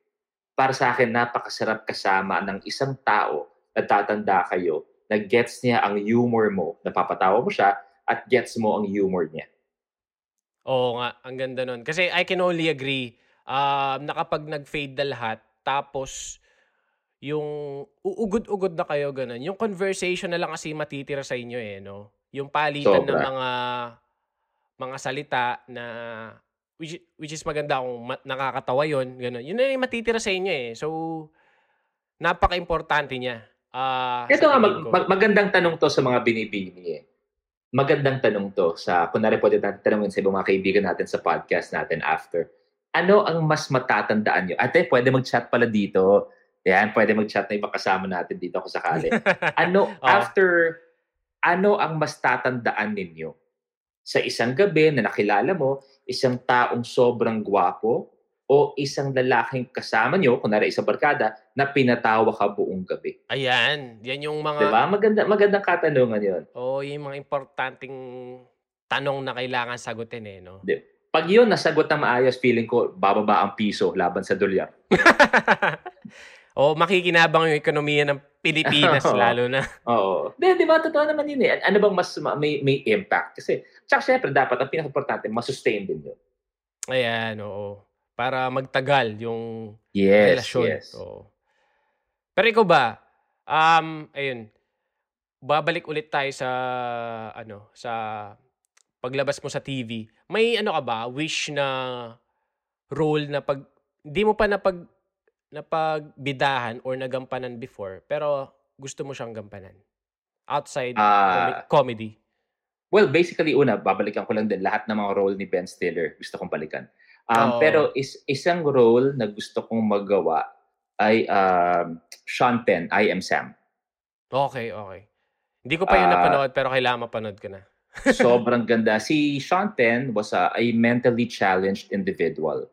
para sa akin, napakasarap kasama ng isang tao na tatanda kayo na gets niya ang humor mo, napapatawa mo siya, at gets mo ang humor niya. Oo nga, ang ganda nun. Kasi I can only agree um, na kapag nag-fade na lahat, tapos yung uugod-ugod na kayo ganun, yung conversation na lang kasi matitira sa inyo eh, no? Yung palitan Sobra. ng mga mga salita na which, which is maganda kung ma- nakakatawa yon ganun. Yun na yung matitira sa inyo eh. So, napaka-importante niya. Uh, Ito nga, mag, mag, magandang tanong to sa mga binibini eh. Magandang tanong to sa, kunwari pwede natin tanongin sa ibang mga kaibigan natin sa podcast natin after. Ano ang mas matatandaan nyo? Ate, pwede mag-chat pala dito. Yan, pwede mag-chat na ibang kasama natin dito kung sakali. [laughs] ano, oh. after, ano ang mas tatandaan ninyo? Sa isang gabi na nakilala mo, isang taong sobrang gwapo, o isang lalaking kasama nyo, kunwari isang barkada, na pinatawa ka buong gabi. Ayan, yan yung mga... Diba? Maganda, magandang katanungan yun. Oo, oh, yung mga importanteng tanong na kailangan sagutin eh, no? Di. Pag yun nasagot na maayos, feeling ko bababa ang piso laban sa dolyar. [laughs] o makikinabang yung ekonomiya ng Pilipinas [laughs] lalo na. Oo. Di, di ba? Totoo naman yun eh. Ano bang mas may, may impact? Kasi, tsaka syempre dapat, ang pinaka-importante, masustain din yun. Ayan, oo para magtagal yung yes, relasyon. Yes. So, pero ikaw ba, um, ayun, babalik ulit tayo sa, ano, sa paglabas mo sa TV. May ano ka ba, wish na role na pag, hindi mo pa napag, napagbidahan or nagampanan before, pero gusto mo siyang gampanan? Outside uh, comedy? Well, basically, una, babalikan ko lang din lahat ng mga role ni Ben Stiller. Gusto kong balikan. Um, oh. Pero is, isang role na gusto kong magawa ay um, Sean Penn, I Am Sam. Okay, okay. Hindi ko pa yun uh, napanood pero kailangan mapanood ko na. Sobrang ganda. Si Sean Penn was a, a mentally challenged individual.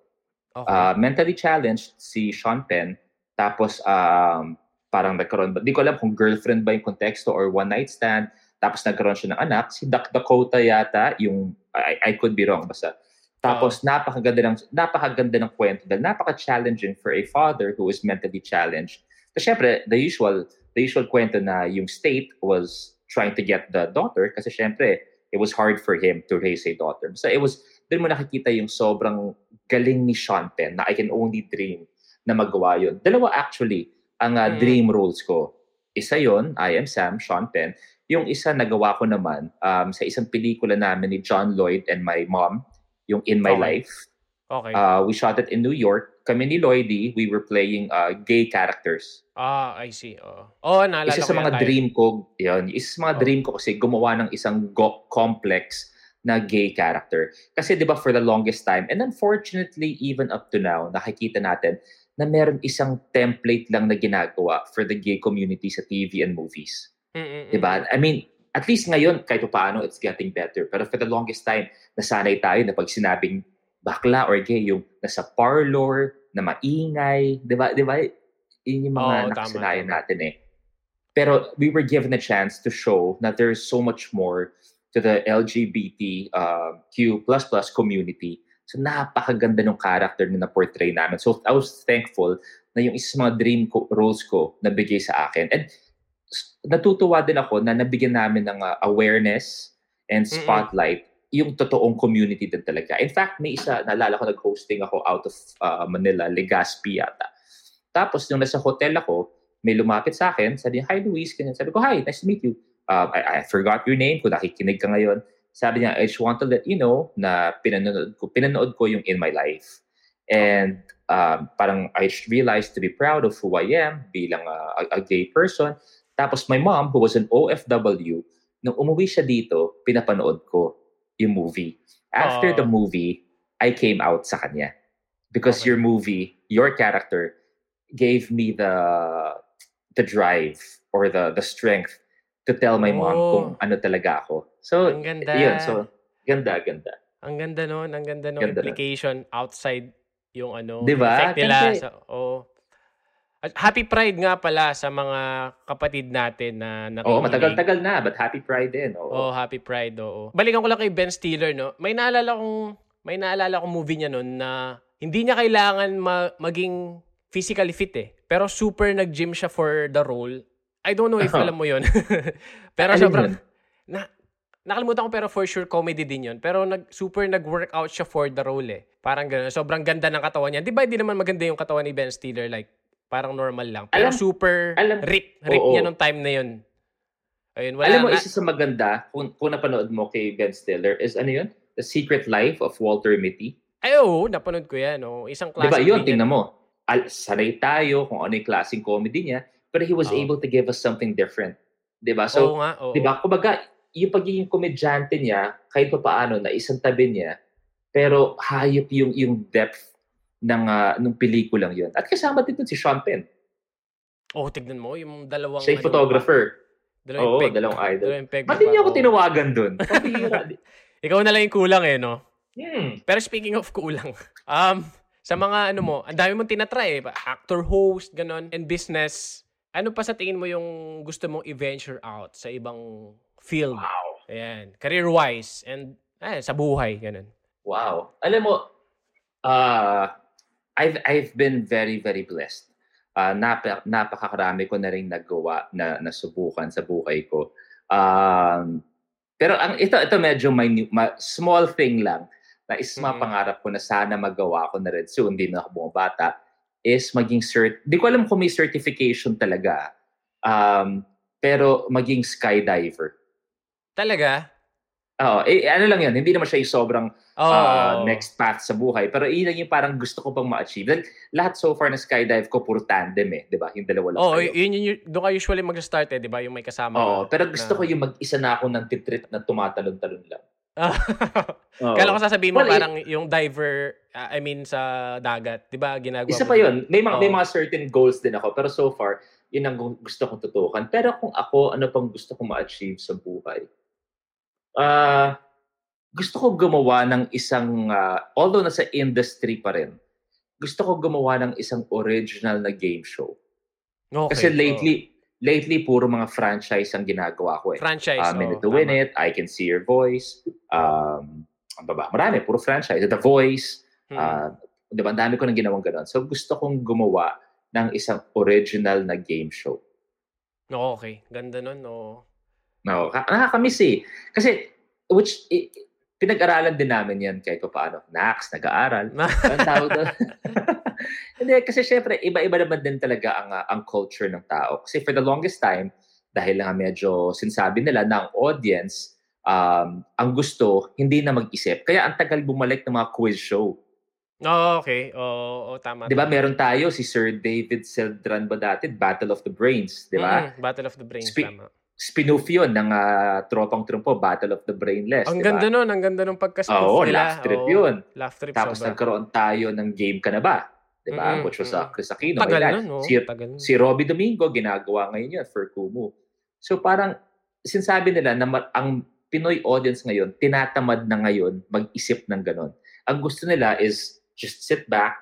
Okay. Uh, mentally challenged si Sean Penn. Tapos um, parang nagkaroon, di ko alam kung girlfriend ba yung konteksto or one night stand. Tapos nagkaroon siya ng anak. Si Dakota yata, yung, I, I could be wrong, basta tapos, uh, napakaganda ng, napakaganda ng kwento dahil napaka-challenging for a father who is mentally challenged. Kasi syempre, the usual, the usual kwento na yung state was trying to get the daughter kasi syempre, it was hard for him to raise a daughter. So it was, doon mo nakikita yung sobrang galing ni Sean Penn na I can only dream na magawa yun. Dalawa actually ang uh, mm. dream roles ko. Isa yon I am Sam, Sean Penn. Yung isa nagawa ko naman um, sa isang pelikula namin ni John Lloyd and my mom yung In My okay. Life. Okay. Uh, we shot it in New York. Kami ni Lloydie, we were playing uh, gay characters. Ah, I see. Oh, oh naalala isa sa mga tayo. dream ko, yun, isa sa mga oh. dream ko kasi gumawa ng isang go- complex na gay character. Kasi 'di ba for the longest time and unfortunately even up to now nakikita natin na meron isang template lang na ginagawa for the gay community sa TV and movies. Mm-mm. 'Di ba? I mean, at least ngayon, kahit paano, it's getting better. Pero for the longest time, nasanay tayo na pag sinabing bakla or gay, yung nasa parlor, na maingay, di ba? Di ba? Yun yung mga oh, nakasanayan natin eh. Pero we were given a chance to show that there's so much more to the LGBTQ uh, community. So napakaganda ng character na na-portray namin. So I was thankful na yung isa sa mga dream ko, roles ko na bigay sa akin. And natutuwa din ako na nabigyan namin ng uh, awareness and spotlight mm-hmm. Yung totoong community din talaga. In fact, may isa, naalala ko, nag-hosting ako out of uh, Manila, Legazpi yata. Tapos, nung nasa hotel ako, may lumapit sa akin, sabi niya, Hi Luis, ganyan. Sabi ko, Hi, nice to meet you. Uh, I, I forgot your name, kung nakikinig ka ngayon. Sabi niya, I just want to let you know na pinanood ko, pinanood ko yung In My Life. And um, parang I realized to be proud of who I am bilang uh, a, a gay person tapos my mom, who was an OFW, nung umuwi siya dito, pinapanood ko yung movie. After uh, the movie, I came out sa kanya. Because okay. your movie, your character, gave me the the drive or the the strength to tell my oh. mom kung ano talaga ako. So, ang ganda. yun. So, ganda, ganda. Ang ganda noon, ang ganda noon implication nun. outside yung ano, diba? effect nila. Kasi, sa, oh, Happy Pride nga pala sa mga kapatid natin na nakikinig. Oo, matagal-tagal na, but Happy Pride din. Oo. oh, Happy Pride, oo. Balikan ko lang kay Ben Stiller, no? May naalala kong may naalala ko movie niya noon na hindi niya kailangan ma- maging physically fit eh. Pero super nag-gym siya for the role. I don't know if uh-huh. alam mo yon [laughs] Pero ano sobrang... Na, nakalimutan ko pero for sure comedy din yon Pero nag, super nag-workout siya for the role eh. Parang gano'n. Sobrang ganda ng katawan niya. Di ba hindi naman maganda yung katawan ni Ben Stiller? Like, parang normal lang. Pero alam, super alam, rip. Rip oo, niya nung time na yun. Ayun, wala alam mo, na, isa sa maganda, kung, kung napanood mo kay Ben Stiller, is ano yun? The Secret Life of Walter Mitty. Ay, oo, napanood ko yan. Oh. Isang classic. Diba, yun, tingnan mo. Al- sanay tayo kung ano yung klaseng comedy niya, but he was oh. able to give us something different. Diba? So, oo nga, oo. diba, kumbaga, yung pagiging komedyante niya, kahit pa paano, na isang tabi niya, pero hayop yung, yung depth ng, uh, ng pelikulang yun. At kasama din si Sean Penn. Oh, tignan mo, yung dalawang... Siya yung ano, photographer. Dalawang Oo, peg. dalawang idol. Dalawang peg. Ba't hindi ako tinawagan dun? [laughs] Ikaw na lang yung kulang eh, no? Hmm. Pero speaking of kulang, um, sa mga ano mo, ang dami mong tinatry eh. Actor, host, ganon, and business. Ano pa sa tingin mo yung gusto mong i-venture out sa ibang field? Wow. Ayan. Career-wise and eh, sa buhay, ganon. Wow. Alam mo, uh, I've, I've been very, very blessed. Uh, nap- napakakarami ko na rin nagawa na nasubukan sa buhay ko. Um, pero ang ito ito medyo may ma, small thing lang na is mm-hmm. mapangarap ko na sana magawa ko na rin soon, hindi na ako bumabata, is maging cert... Di ko alam kung may certification talaga. Um, pero maging skydiver. Talaga? Oo. Eh, ano lang yan, hindi naman siya yung sobrang oh. uh, next path sa buhay. Pero yun lang yung parang gusto ko pang ma-achieve. Dahil lahat so far na skydive ko, puro tandem eh. Di ba? Yung dalawa lang Oo, oh, yun, yun, doon ka usually mag-start eh. Di ba? Yung may kasama. Oo, pero gusto na... ko yung mag-isa na ako ng titrit na tumatalon-talon lang. [laughs] oh. Kala ko sasabihin mo well, parang it, yung diver, uh, I mean sa dagat, 'di ba? Ginagawa Isa pa 'yun. May mga oh. may mga certain goals din ako, pero so far, 'yun ang gusto kong tutukan. Pero kung ako, ano pang gusto kong ma-achieve sa buhay? Uh, gusto ko gumawa ng isang, uh, although nasa industry pa rin, gusto ko gumawa ng isang original na game show. Okay. Kasi lately, oh. lately puro mga franchise ang ginagawa ko eh. Franchise, uh, Minute oh, to Win It, I Can See Your Voice, um, ano ba Marami, puro franchise. The Voice, hmm. uh, di ba? Ang dami ko nang ginawang ganun. So gusto kong gumawa ng isang original na game show. Okay. Ganda nun, no? No, nakakamiss eh. Kasi, which, eh, pinag-aralan din namin yan kahit pa paano. Nax, nag-aaral. [laughs] ang tawag doon. [laughs] Hindi, kasi syempre, iba-iba naman din talaga ang, uh, ang culture ng tao. Kasi for the longest time, dahil nga medyo sinasabi nila na ang audience, um, ang gusto, hindi na mag-isip. Kaya ang tagal bumalik ng mga quiz show. Oh, okay. Oo, oh, oh, tama. 'Di ba meron tayo si Sir David Seldran ba dati, Battle of the Brains, 'di ba? Mm, Battle of the Brains Sp- tama spin-off yun ng uh, Tropang Trumpo, Battle of the Brainless. Ang diba? ganda nun, ang ganda nung pagka-spoof Oo, nila. laugh trip oh, yun. Laugh trip Tapos sobra. nagkaroon tayo ng Game Ka Na Ba? Diba? Mm-hmm. Which was uh, Chris Aquino. Tagal nun, no? Si, Tagal. si Robbie Domingo, ginagawa ngayon yun for Kumu. So parang, sinasabi nila na ang Pinoy audience ngayon, tinatamad na ngayon mag-isip ng ganon. Ang gusto nila is just sit back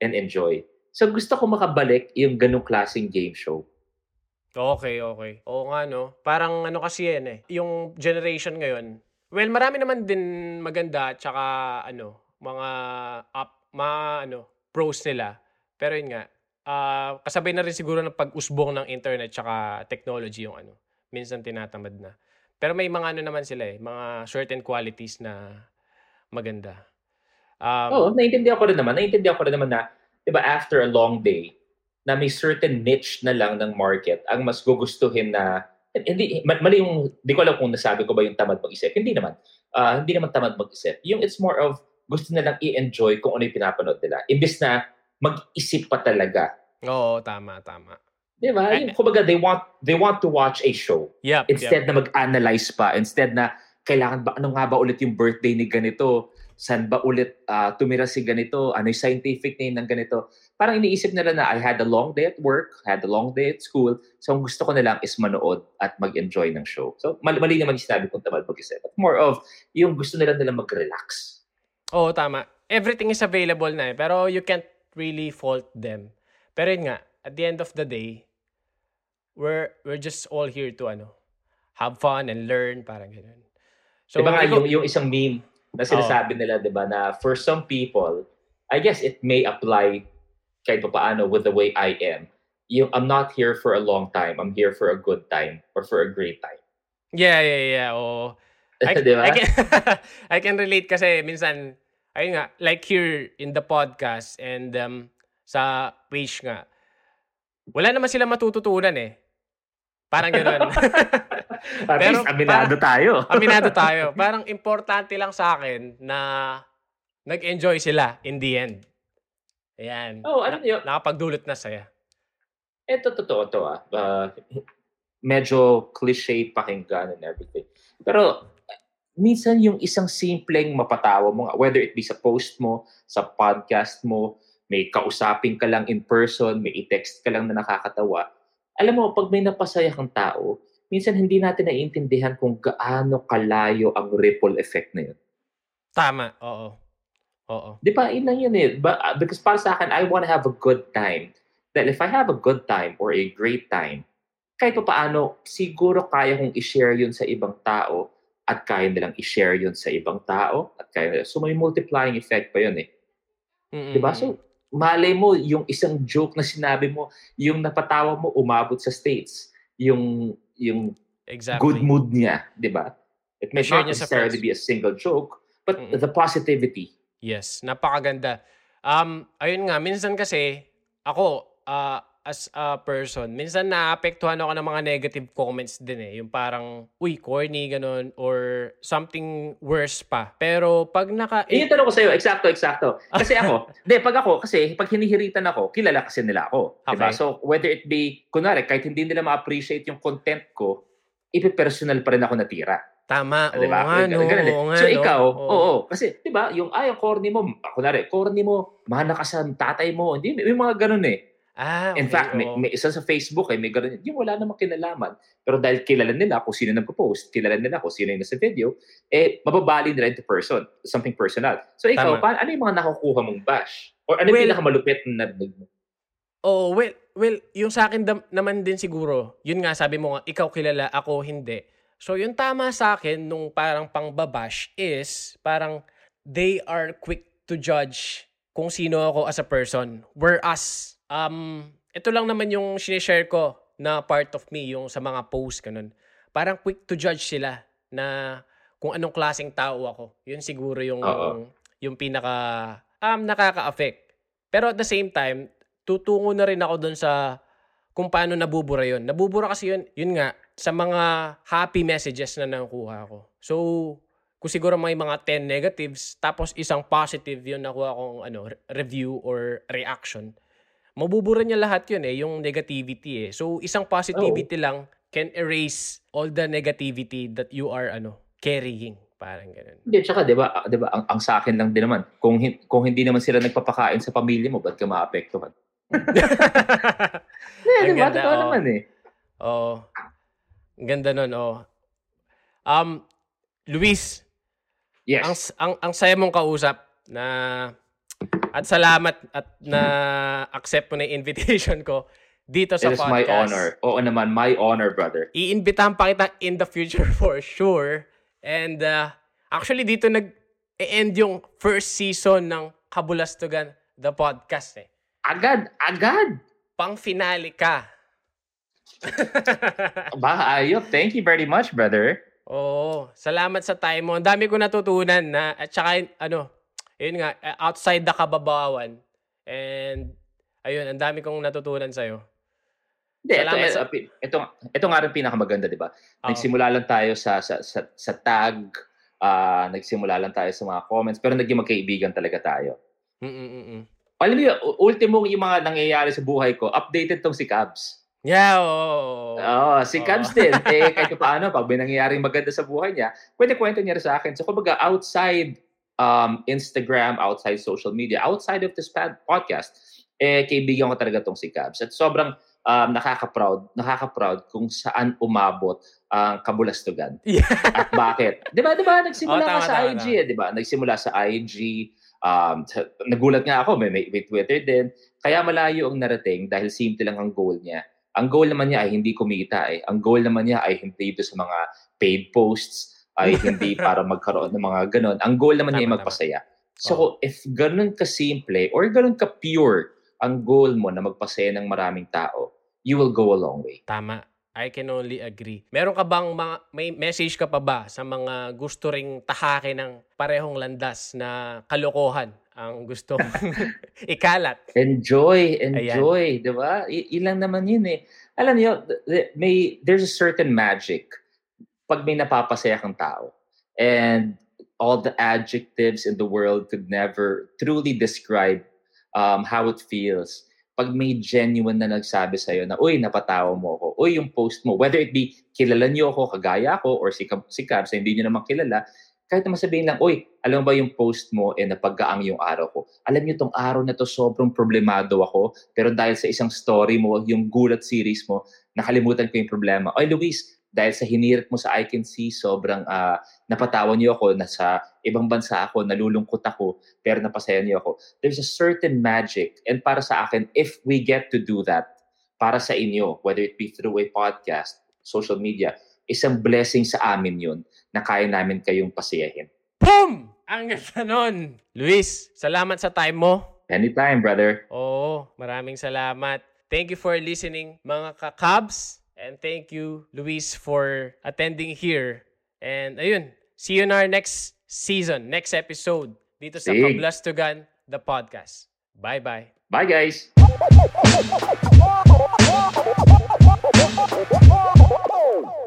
and enjoy. So gusto ko makabalik yung ganong klaseng game show Okay, okay. Oo nga, no? Parang ano kasi yan eh. Yung generation ngayon, well, marami naman din maganda tsaka ano, mga up, mga ano, pros nila. Pero yun nga, uh, kasabay na rin siguro ng pag-usbong ng internet tsaka technology yung ano. Minsan tinatamad na. Pero may mga ano naman sila eh, mga certain qualities na maganda. Um, Oo, naiintindihan ko rin naman. Naiintindihan ko rin naman na, di ba, after a long day, na may certain niche na lang ng market ang mas gugustuhin na hindi mali yung di ko alam kung nasabi ko ba yung tamad mag-isip. Hindi naman. Uh, hindi naman tamad mag-isip. Yung it's more of gusto na lang i-enjoy kung ano yung pinapanood nila. Imbes na mag-isip pa talaga. Oo tama tama. Di ba? Yung kumbaga they want they want to watch a show. Yep, instead yep. na mag-analyze pa. Instead na kailangan ba ano nga ba ulit yung birthday ni ganito saan ba ulit uh, tumira si ganito, ano yung scientific name ng ganito. Parang iniisip nila na I had a long day at work, had a long day at school, so ang gusto ko na lang is manood at mag-enjoy ng show. So mali, mali naman yung sinabi kong tamad mag-isip. But more of, yung gusto nila nila mag-relax. Oo, tama. Everything is available na eh, pero you can't really fault them. Pero yun nga, at the end of the day, we're we're just all here to ano, have fun and learn, parang ganun. So, diba nga, yung, yung isang meme, na sinasabi oh. nila, di ba, na for some people, I guess it may apply kahit pa paano with the way I am. Yung, I'm not here for a long time. I'm here for a good time or for a great time. Yeah, yeah, yeah. Oh. [laughs] I, diba? I, can, [laughs] I can relate kasi minsan, ayun nga, like here in the podcast and um, sa page nga, wala naman sila matututunan eh. Parang gano'n. [laughs] At Pero, least aminado parang, tayo. [laughs] aminado tayo. Parang importante lang sa akin na nag-enjoy sila in the end. Ayan. Oh, ano yun? Nakapagdulot na saya. Ito, totoo to ah. Uh, medyo cliche pakinggan and everything. Pero minsan yung isang simpleng mapatawa mo, whether it be sa post mo, sa podcast mo, may kausapin ka lang in person, may i-text ka lang na nakakatawa. Alam mo, pag may napasaya kang tao, minsan hindi natin naiintindihan kung gaano kalayo ang ripple effect na yun. Tama, oo. Oo. Di ba, yun lang yun eh. But, uh, because para sa akin, I want to have a good time. That if I have a good time or a great time, kahit pa paano, siguro kaya kong i-share yun sa ibang tao at kaya nilang i-share yun sa ibang tao at kaya So may multiplying effect pa yun eh. Mm-hmm. Diba? So, malay mo, yung isang joke na sinabi mo, yung napatawa mo, umabot sa States. Yung yung exactly. good mood niya, di ba? It may not necessarily be a single joke, but Mm-mm. the positivity. Yes, napakaganda. Um, ayun nga, minsan kasi, ako, uh, as a person, minsan naapektuhan ako ng mga negative comments din eh. Yung parang, uy, corny, ganun, or something worse pa. Pero pag naka... Eh, yung tanong ko sa'yo, eksakto, eksakto. Kasi ako, [laughs] de, pag ako, kasi pag hinihiritan ako, kilala kasi nila ako. Okay. Diba? So, whether it be, kunwari, kahit hindi nila ma-appreciate yung content ko, ipipersonal pa rin ako natira. Tama, ah, diba? oo nga, no, oo nga, So ikaw, oo, oo, kasi 'di ba, yung ay ang corny mo, rin, corny mo, mahal na ka sa tatay mo, hindi may mga ganun eh. Ah, okay, In fact, may, may isa sa Facebook eh, may ganun. Yung wala namang kinalaman. Pero dahil kilala nila kung sino nagpo-post, kilala nila kung sino yung nasa video, eh, mababali nila into person, something personal. So ikaw, pa, ano yung mga nakukuha mong bash? Or ano well, yung pinakamalupit na narinig mo? Oh, well, well, yung sa akin dam- naman din siguro, yun nga sabi mo nga, ikaw kilala, ako hindi. So yung tama sa akin nung parang pangbabash is parang they are quick to judge kung sino ako as a person. Whereas Um, ito lang naman yung sinishare ko na part of me, yung sa mga posts, ganun. Parang quick to judge sila na kung anong klaseng tao ako. Yun siguro yung, Uh-oh. yung pinaka, um, nakaka-affect. Pero at the same time, tutungo na rin ako dun sa kung paano nabubura yun. Nabubura kasi yun, yun nga, sa mga happy messages na nakuha ko. So, kung siguro may mga 10 negatives, tapos isang positive yun nakuha kong ano, review or reaction, mabubura niya lahat yun eh, yung negativity eh. So, isang positivity oh. lang can erase all the negativity that you are ano carrying. Parang ganun. Hindi, tsaka, di ba, di ba ang, ang sa akin lang din naman, kung, kung hindi naman sila nagpapakain sa pamilya mo, ba't ka maapektuhan? [laughs] Hindi, di ba? Totoo oh. naman eh. Oo. Oh. Ang ganda nun, oh. Um, Luis. Yes. Ang, ang, ang saya mong kausap na at salamat at na accept mo na yung invitation ko dito sa It podcast. It is my honor. Oo naman, my honor, brother. Iimbitahan pa kita in the future [laughs] for sure. And uh, actually dito nag-end yung first season ng Kabulastugan, the podcast eh. Agad, agad. Pang finale ka. [laughs] ba, ayop. Thank you very much, brother. Oo. Salamat sa time mo. Ang dami ko natutunan na at saka ano, yun nga, eh, outside the kababawan. And, ayun, ang dami kong natutunan sa'yo. Hindi, ito, sa... ito, ito, ito nga rin pinakamaganda, di ba? Nagsimula lang tayo sa, sa, sa, sa tag, uh, nagsimula lang tayo sa mga comments, pero naging magkaibigan talaga tayo. Mm-mm-mm. Alam mo, ultimo yung mga nangyayari sa buhay ko, updated tong si Cabs. Yeah, oo. Oh, oh, si oh. Cabs din. [laughs] eh, kahit paano, pag may nangyayaring maganda sa buhay niya, pwede kwento niya rin sa akin. So, kumbaga, outside um, Instagram, outside social media, outside of this podcast, eh, kaibigan ko talaga tong si Cabs. At sobrang um, nakaka-proud, nakaka-proud kung saan umabot ang uh, kabulastugan. [laughs] Yeah. At bakit? 'Di ba? 'Di ba nagsimula oh, tama, ka sa tama, IG, eh, 'di ba? Nagsimula sa IG, um, nagulat nga ako, may, may, may Twitter din. Kaya malayo ang narating dahil simple lang ang goal niya. Ang goal naman niya ay hindi kumita eh. Ang goal naman niya ay hindi ito sa mga paid posts, ay [laughs] hindi para magkaroon ng mga ganun. Ang goal naman niya ay magpasaya. So, oh. if ganun ka-simple or ganun ka-pure ang goal mo na magpasaya ng maraming tao, you will go a long way. Tama. I can only agree. Meron ka bang mga, may message ka pa ba sa mga gusto ring tahake ng parehong landas na kalokohan ang gusto [laughs] [laughs] ikalat? Enjoy, enjoy, 'di ba? I- ilang naman 'yun eh. Alam niyo, may there's a certain magic pag may napapasaya kang tao. And all the adjectives in the world could never truly describe um, how it feels pag may genuine na nagsabi sa'yo na, uy, napatawa mo ako, uy, yung post mo, whether it be kilala niyo ako, kagaya ako, or si, si Cab, sa hindi niyo naman kilala, kahit naman sabihin lang, uy, alam ba yung post mo, eh, napaggaang yung araw ko. Alam niyo, tong araw na to, sobrang problemado ako, pero dahil sa isang story mo, yung gulat series mo, nakalimutan ko yung problema. Oy, Luis, dahil sa hinirit mo sa I Can See, sobrang uh, napatawan niyo ako, nasa ibang bansa ako, nalulungkot ako, pero napasaya niyo ako. There's a certain magic. And para sa akin, if we get to do that, para sa inyo, whether it be through a podcast, social media, isang blessing sa amin yun na kaya namin kayong pasayahin. Boom! Ang ganda nun! Luis, salamat sa time mo. Anytime, brother. Oo, maraming salamat. Thank you for listening, mga kakabs. And thank you, Luis, for attending here. And ayun, see you in our next season, next episode dito sa hey. Kablastugan, the podcast. Bye-bye. Bye, guys. [laughs]